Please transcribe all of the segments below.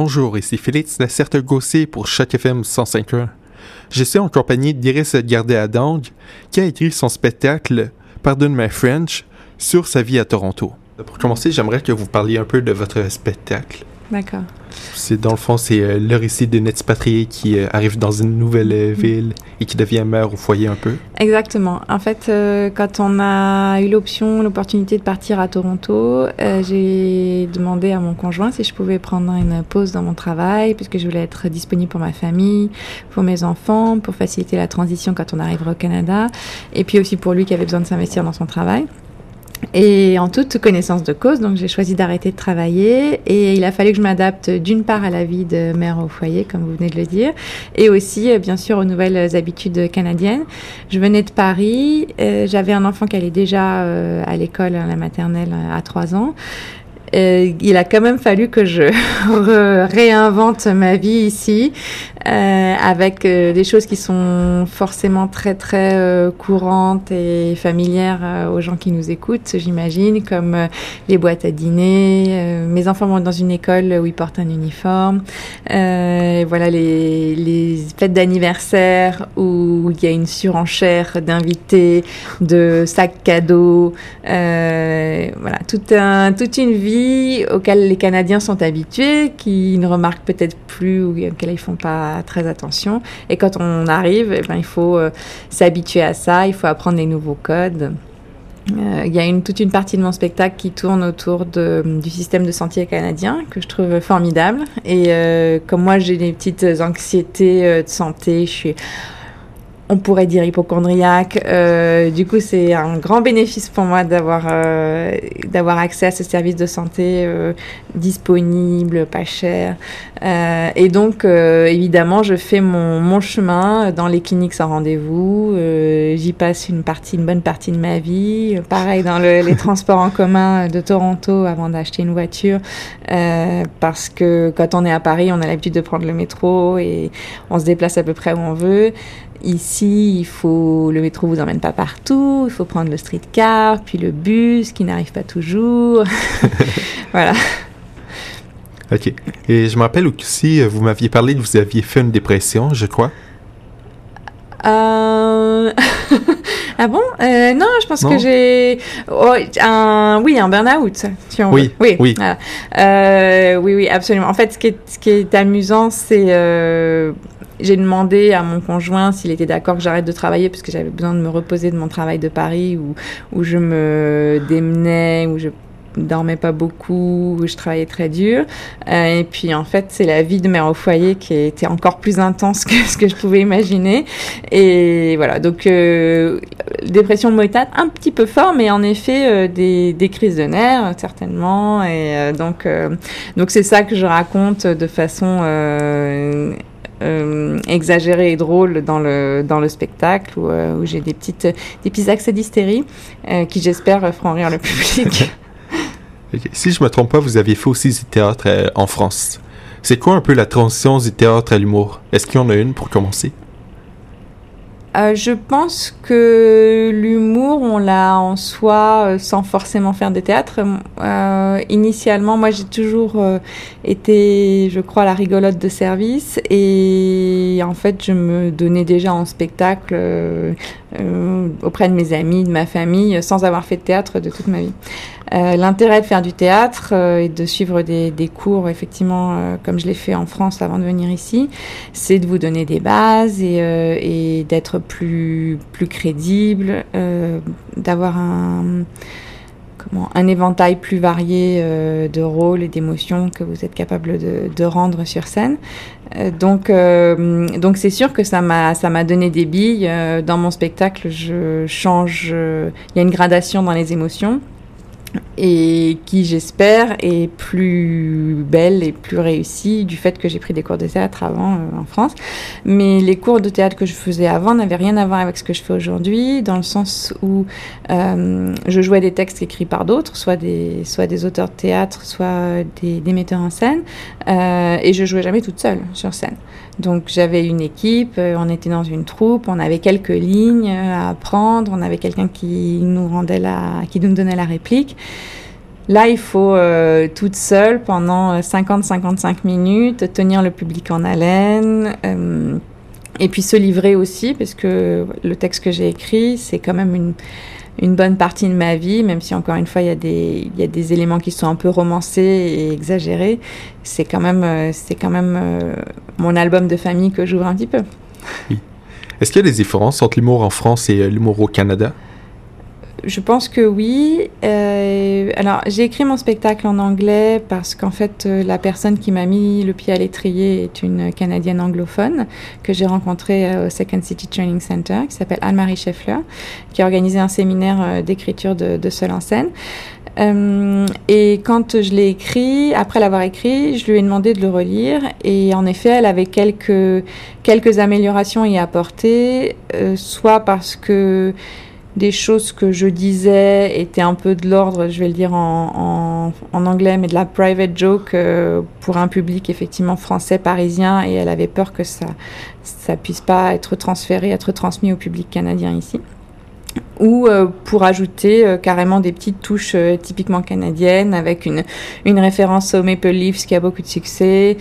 Bonjour, ici Félix Lacerte-Gossé pour Chaque FM 105.1. Je suis en compagnie d'Iris Gardé-Adang, qui a écrit son spectacle Pardon My French sur sa vie à Toronto. Pour commencer, j'aimerais que vous parliez un peu de votre spectacle. D'accord. C'est dans le fond, c'est euh, le récit d'une expatriée qui euh, arrive dans une nouvelle euh, ville et qui devient mère au foyer un peu. Exactement. En fait, quand on a eu l'option, l'opportunité de partir à Toronto, j'ai demandé à mon conjoint si je pouvais prendre une pause dans mon travail, puisque je voulais être disponible pour ma famille, pour mes enfants, pour faciliter la transition quand on arrivera au Canada, et puis aussi pour lui qui avait besoin de s'investir dans son travail. Et en toute connaissance de cause, donc j'ai choisi d'arrêter de travailler et il a fallu que je m'adapte d'une part à la vie de mère au foyer, comme vous venez de le dire, et aussi euh, bien sûr aux nouvelles habitudes canadiennes. Je venais de Paris, euh, j'avais un enfant qui allait déjà euh, à l'école, à la maternelle, à 3 ans. Euh, il a quand même fallu que je réinvente ma vie ici euh, avec euh, des choses qui sont forcément très très courantes et familières aux gens qui nous écoutent, j'imagine, comme les boîtes à dîner. mes enfants vont dans une école où ils portent un uniforme. voilà les, fêtes d'anniversaire où il y a une surenchère d'invités, de sacs cadeaux. voilà, tout un, toute une vie auquel les Canadiens sont habitués, qui ne remarquent peut-être plus ou auxquels ils font pas très attention. Et quand on arrive, eh ben, il faut euh, s'habituer à ça, il faut apprendre les nouveaux codes. Euh, il y a toute une partie de mon spectacle qui tourne autour du système de santé canadien que je trouve formidable. Et euh, comme moi j'ai des petites anxiétés de santé, je suis on pourrait dire hypochondriaque. Euh, du coup, c'est un grand bénéfice pour moi d'avoir euh, d'avoir accès à ce service de santé euh, disponible, pas cher. Euh, et donc, euh, évidemment, je fais mon, mon chemin dans les cliniques sans rendez-vous. Euh, j'y passe une partie, une bonne partie de ma vie. Pareil dans le, les transports en commun de Toronto avant d'acheter une voiture, parce que quand on est à Paris, on a l'habitude de prendre le métro et on se déplace à peu près où on veut. Ici, il faut le métro vous emmène pas partout, il faut prendre le streetcar, puis le bus qui n'arrive pas toujours. voilà. Ok. Et je me rappelle aussi, vous m'aviez parlé que vous aviez fait une dépression, je crois. Euh... ah bon? Euh, Non, je pense non. que j'ai oh, un oui un burn-out. Si on oui, oui, oui. Voilà. Euh, oui, oui, absolument. En fait, ce qui est, ce qui est amusant, c'est euh, j'ai demandé à mon conjoint s'il était d'accord que j'arrête de travailler parce que j'avais besoin de me reposer de mon travail de Paris où, où je me démenais, où je dormais pas beaucoup, où je travaillais très dur. Euh, et puis en fait, c'est la vie de mère au foyer qui était encore plus intense que ce que je pouvais imaginer. Et voilà, donc euh, dépression moïtate un petit peu fort, mais en effet euh, des, des, crises de nerfs certainement. Et euh, donc donc c'est ça que je raconte de façon euh, exagéré et drôle dans le, dans le spectacle où, euh, j'ai des, petites, des petits accès d'hystérie euh, qui, j'espère, feront rire le public. Si je me trompe pas, vous aviez fait aussi du théâtre euh, en France. C'est quoi un peu la transition du théâtre à l'humour? Est-ce qu'il y en a une pour commencer? Euh, je pense que l'humour, on l'a en soi euh, sans forcément faire des théâtres. Euh, initialement, moi, j'ai toujours euh, été, je crois, la rigolote de service et en fait, je me donnais déjà en spectacle euh, auprès de mes amis, de ma famille, sans avoir fait de théâtre de toute ma vie. Euh, L'intérêt de faire du théâtre euh, et de suivre des, des cours, effectivement, comme je l'ai fait en France avant de venir ici, c'est de vous donner des bases et, et d'être plus, plus crédible, d'avoir un un éventail plus varié euh, de rôles et d'émotions que vous êtes capable de, rendre sur scène. Euh, donc, euh, donc c'est sûr que ça m'a ça m'a donné des billes. dans mon spectacle, je change. Il y a une gradation dans les émotions et qui j'espère est plus belle et plus réussie du fait que j'ai pris des cours de théâtre avant euh, en France. Mais les cours de théâtre que je faisais avant n'avaient rien à voir avec ce que je fais aujourd'hui, dans le sens où euh, je jouais des textes écrits par d'autres, soit des, soit des auteurs de théâtre, soit des, metteurs en scène, euh, et je jouais jamais toute seule sur scène. Donc j'avais une équipe, euh, on était dans une troupe, on avait quelques lignes à apprendre, on avait quelqu'un qui nous rendait la, qui nous donnait la réplique. Là, il faut toute seule pendant 50-55 minutes tenir le public en haleine. et puis se livrer aussi, parce que le texte que j'ai écrit, c'est quand même une, une bonne partie de ma vie, même si encore une fois il y a des, éléments qui sont un peu romancés et exagérés, c'est quand même, euh, c'est quand même euh, mon album de famille que j'ouvre un petit peu. Est-ce qu'il y a des différences entre l'humour en France et euh, l'humour au Canada? Je pense que oui. Euh, alors, j'ai écrit mon spectacle en anglais parce qu'en fait, euh, la personne qui m'a mis le pied à l'étrier est une Canadienne anglophone que j'ai rencontrée euh, au Second City Training Center, qui s'appelle Anne-Marie Scheffler, qui a organisé un séminaire d'écriture de, de seul en scène. et quand je l'ai écrit, après l'avoir écrit, je lui ai demandé de le relire. Et en effet, elle avait quelques, quelques améliorations à y apporter, soit parce que des choses que je disais étaient un peu de l'ordre, je vais le dire en, anglais, mais de la private joke euh, pour un public effectivement français, parisien, et elle avait peur que ça ça puisse pas être transféré, être transmis au public canadien ici ou euh, pour ajouter euh, carrément des petites touches euh, typiquement canadiennes avec une, une référence au Maple Leafs qui a beaucoup de succès.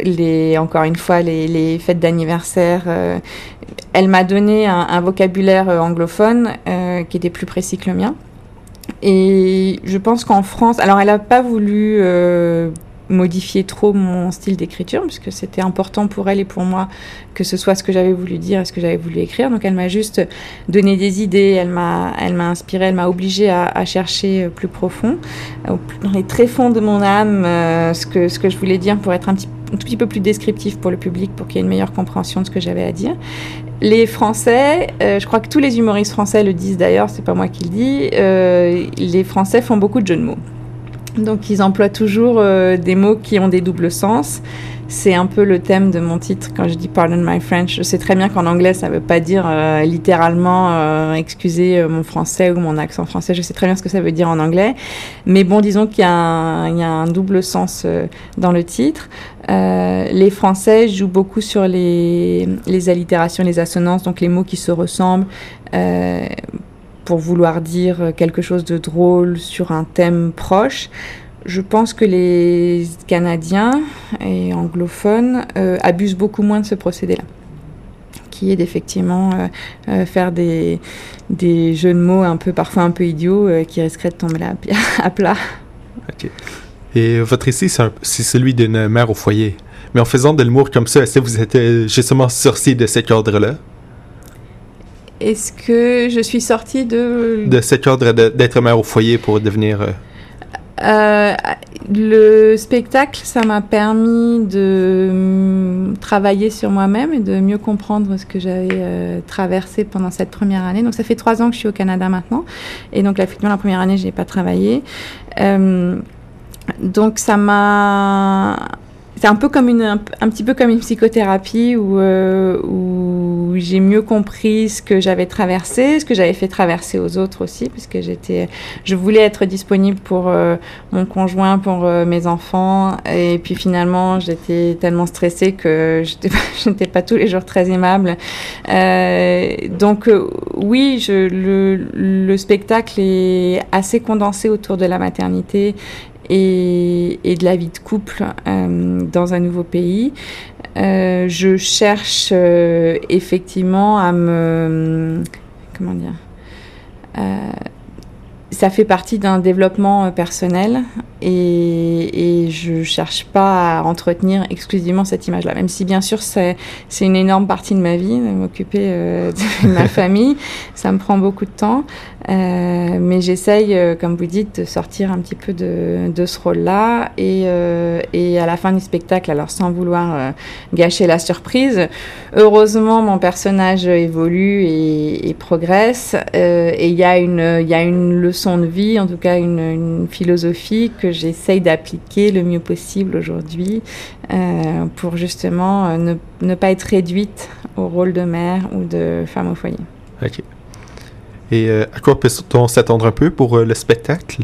les, encore une fois, les, les fêtes d'anniversaire. elle m'a donné un, un vocabulaire anglophone qui était plus précis que le mien. Et je pense qu'en France, alors elle n'a pas voulu modifier trop mon style d'écriture, puisque c'était important pour elle et pour moi que ce soit ce que j'avais voulu dire et ce que j'avais voulu écrire. Donc elle m'a juste donné des idées, elle m'a, elle inspiré, elle m'a obligé à, chercher plus profond, dans les tréfonds de mon âme, euh, ce, que, ce que je voulais dire pour être un, petit, un tout petit peu plus descriptif pour le public, pour qu'il y ait une meilleure compréhension de ce que j'avais à dire. Les Français, euh, je crois que tous les humoristes français le disent d'ailleurs, c'est pas moi qui le dis, euh, les Français font beaucoup de jeux de mots. Donc ils emploient toujours euh, des mots qui ont des doubles sens. C'est un peu le thème de mon titre quand je dis Pardon my French. Je sais très bien qu'en anglais ça ne veut pas dire euh, littéralement euh, excusez mon français ou mon accent français. Je sais très bien ce que ça veut dire en anglais. Mais bon, disons qu'il y, y, a un double sens dans le titre. les Français jouent beaucoup sur les, les allitérations, les assonances, donc les mots qui se ressemblent pour vouloir dire quelque chose de drôle sur un thème proche. Je pense que les Canadiens et anglophones euh, abusent beaucoup moins de ce procédé-là, qui est d'effectivement euh, euh, faire des, des jeux de mots un peu parfois un peu idiots qui risqueraient de tomber là, à plat. Et votre récit, c'est celui d'une mère au foyer. Mais en faisant de l'humour comme ça, est-ce que vous êtes justement sorti de cet ordre-là? Est-ce que je suis sortie de... De cet ordre d'être mère au foyer pour devenir... Euh, euh, le spectacle, ça m'a permis de mm, travailler sur moi-même et de mieux comprendre ce que j'avais euh, traversé pendant cette première année. Donc ça fait trois ans que je suis au Canada maintenant. Et donc effectivement, la première année, je n'ai pas travaillé. donc ça m'a c'est un peu comme une un, petit peu comme une psychothérapie où, euh, où j'ai mieux compris ce que j'avais traversé, ce que j'avais fait traverser aux autres aussi, puisque j'étais, je voulais être disponible pour euh, mon conjoint, pour euh, mes enfants, et puis finalement j'étais tellement stressée que j'étais n'étais pas tous les jours très aimable. donc oui, je, le, le spectacle est assez condensé autour de la maternité et, et, de la vie de couple euh, dans un nouveau pays. Euh, je cherche euh, effectivement à me comment dire ça fait partie d'un développement euh, personnel et, et je cherche pas à entretenir exclusivement cette image-là. Même si bien sûr c'est une énorme partie de ma vie, m'occuper euh, de ma famille, ça me prend beaucoup de temps. Euh, mais j'essaye, euh, comme vous dites, de sortir un petit peu de, de ce rôle-là et, et à la fin du spectacle, alors sans vouloir gâcher la surprise, heureusement mon personnage évolue et, et progresse et il y a une il y a une leçon de vie, en tout cas une, philosophie que j'essaye d'appliquer le mieux possible aujourd'hui euh, pour justement euh, ne, pas être réduite au rôle de mère ou de femme au foyer. Ok. Et euh, à quoi peut-on s'attendre un peu pour le spectacle?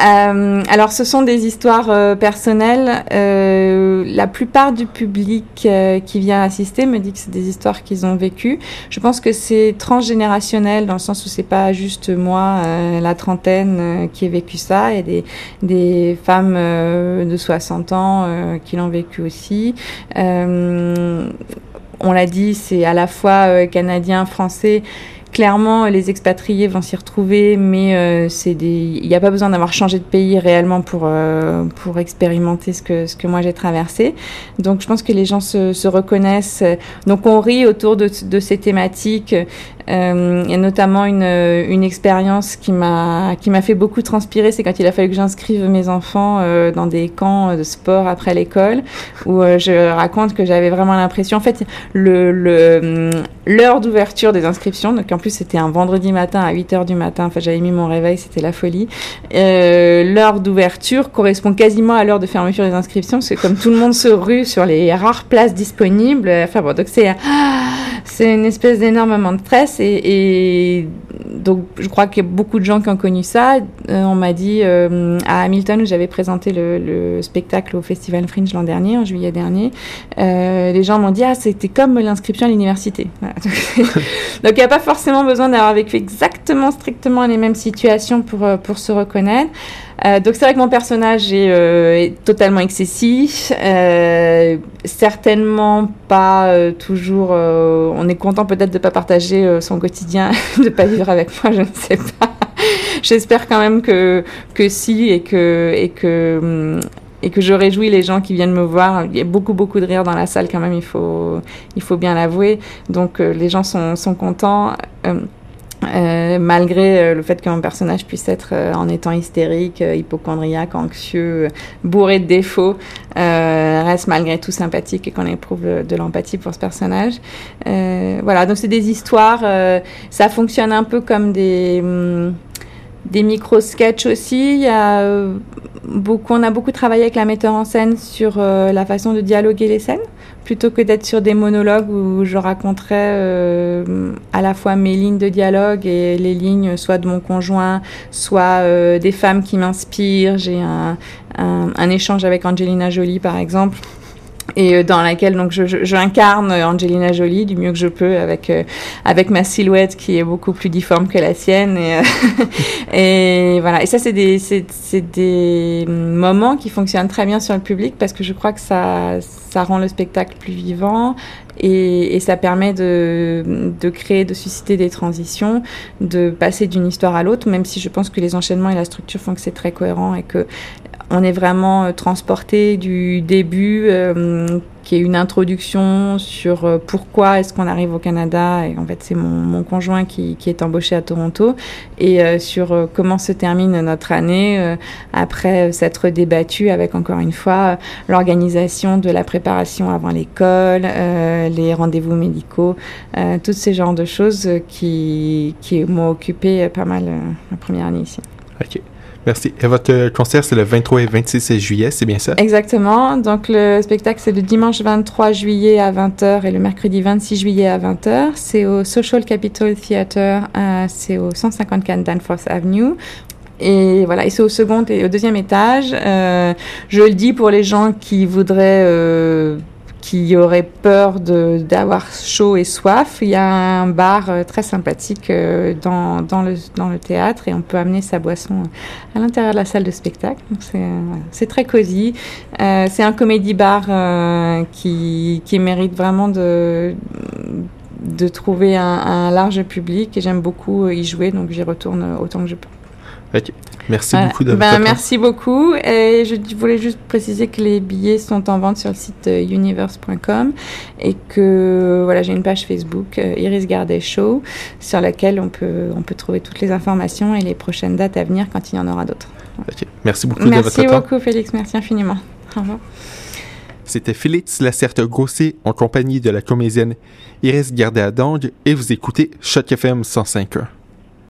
Euh, alors, ce sont des histoires euh, personnelles. Euh, la plupart du public qui vient assister me dit que c'est des histoires qu'ils ont vécues. Je pense que c'est transgénérationnel dans le sens où c'est pas juste moi, la trentaine, qui ai vécu ça. Des, des femmes de 60 ans qui l'ont vécu aussi. on l'a dit, c'est à la fois canadien, français clairement, les expatriés vont s'y retrouver, mais euh, c'est des, il n'y a pas besoin d'avoir changé de pays réellement pour euh, pour expérimenter ce que ce que moi j'ai traversé. Donc, je pense que les gens se, se reconnaissent. Donc, on rit autour de, de ces thématiques. Euh, a notamment une, une expérience qui m'a qui m'a fait beaucoup transpirer, c'est quand il a fallu que j'inscrive mes enfants euh, dans des camps de sport après l'école, où euh, je raconte que j'avais vraiment l'impression, en fait, le l'heure d'ouverture des inscriptions, donc en plus c'était un vendredi matin à 8 heures du matin, enfin j'avais mis mon réveil, c'était la folie. l'heure d'ouverture correspond quasiment à l'heure de fermeture des inscriptions, c'est comme tout le monde se rue sur les rares places disponibles. Enfin bon, donc c'est c'est une espèce d'énorme moment de stress et, donc je crois qu'il y a beaucoup de gens qui ont connu ça. Euh, on m'a dit euh, à Hamilton où j'avais présenté le, spectacle au Festival Fringe l'an dernier, en juillet dernier, euh, les gens m'ont dit ah c'était comme l'inscription à l'université. donc il n'y a pas forcément besoin d'avoir vécu exactement strictement les mêmes situations pour pour se reconnaître. Euh, donc c'est vrai que mon personnage est, euh, totalement excessif, euh, certainement pas toujours. on est content peut-être de pas partager son quotidien, de pas vivre avec moi, je ne sais pas. J'espère quand même que que si et que et que hum, et que je réjouis les gens qui viennent me voir. Il y a beaucoup, beaucoup de rire dans la salle quand même, il faut, il faut bien l'avouer. Donc les gens sont, sont contents. Malgré euh, le fait que mon personnage puisse être euh, en étant hystérique, hypochondriaque, anxieux, bourré de défauts, reste malgré tout sympathique et qu'on éprouve de l'empathie pour ce personnage. voilà, donc c'est des histoires, ça fonctionne un peu comme des... Hum, des micro-sketchs aussi. Il y a, beaucoup, on a beaucoup travaillé avec la metteur en scène sur la façon de dialoguer les scènes plutôt que d'être sur des monologues où je raconterais euh, à la fois mes lignes de dialogue et les lignes soit de mon conjoint, soit euh, des femmes qui m'inspirent. J'ai un, un, échange avec Angelina Jolie, par exemple et euh, dans laquelle donc je, je, incarne Angelina Jolie du mieux que je peux avec euh, avec ma silhouette qui est beaucoup plus difforme que la sienne et, euh, et voilà. Et ça c'est des c'est, c'est des moments qui fonctionnent très bien sur le public parce que je crois que ça ça rend le spectacle plus vivant et, et ça permet de, de créer, de susciter des transitions, de passer d'une histoire à l'autre, même si je pense que les enchaînements et la structure font que c'est très cohérent et que on est vraiment euh, transporté du début, euh, qui est une introduction sur euh, pourquoi est-ce qu'on arrive au Canada. Et en fait, c'est mon, conjoint qui, est embauché à Toronto. Et sur comment se termine notre année après s'être débattu avec, encore une fois, l'organisation de la préparation avant l'école, les rendez-vous médicaux, tous ces genres de choses qui, qui m'ont occupé pas mal la première année ici. Merci. Et votre concert, c'est le 23 et 26 juillet, c'est bien ça? Exactement. Donc, le spectacle, c'est le dimanche 23 juillet à 20h et le mercredi 26 juillet à 20h. C'est au Social Capital Theatre, euh, c'est au 154 Danforth Avenue. Et voilà, et c'est au second et au deuxième étage. Euh, je le dis pour les gens qui voudraient euh, qui aurait peur d'avoir chaud et soif, il y a un bar euh, très sympathique euh, dans, le, théâtre et on peut amener sa boisson à l'intérieur de la salle de spectacle. C'est très cosy. Euh, c'est un comédie bar qui, mérite vraiment de trouver un large public et j'aime beaucoup y jouer donc j'y retourne autant que je peux. Merci beaucoup ben, Merci beaucoup. Et je voulais juste préciser que les billets sont en vente sur le site euh, universe.com et que voilà, j'ai une page Facebook euh, Iris Gardet Show sur laquelle on peut, on peut trouver toutes les informations et les prochaines dates à venir quand il y en aura d'autres. Merci beaucoup. Merci beaucoup Félix, merci infiniment. Au revoir. C'était Félix Lacerte-Gossé en compagnie de la comédienne Iris Gardet-Adong et vous écoutez Choc FM 105.1.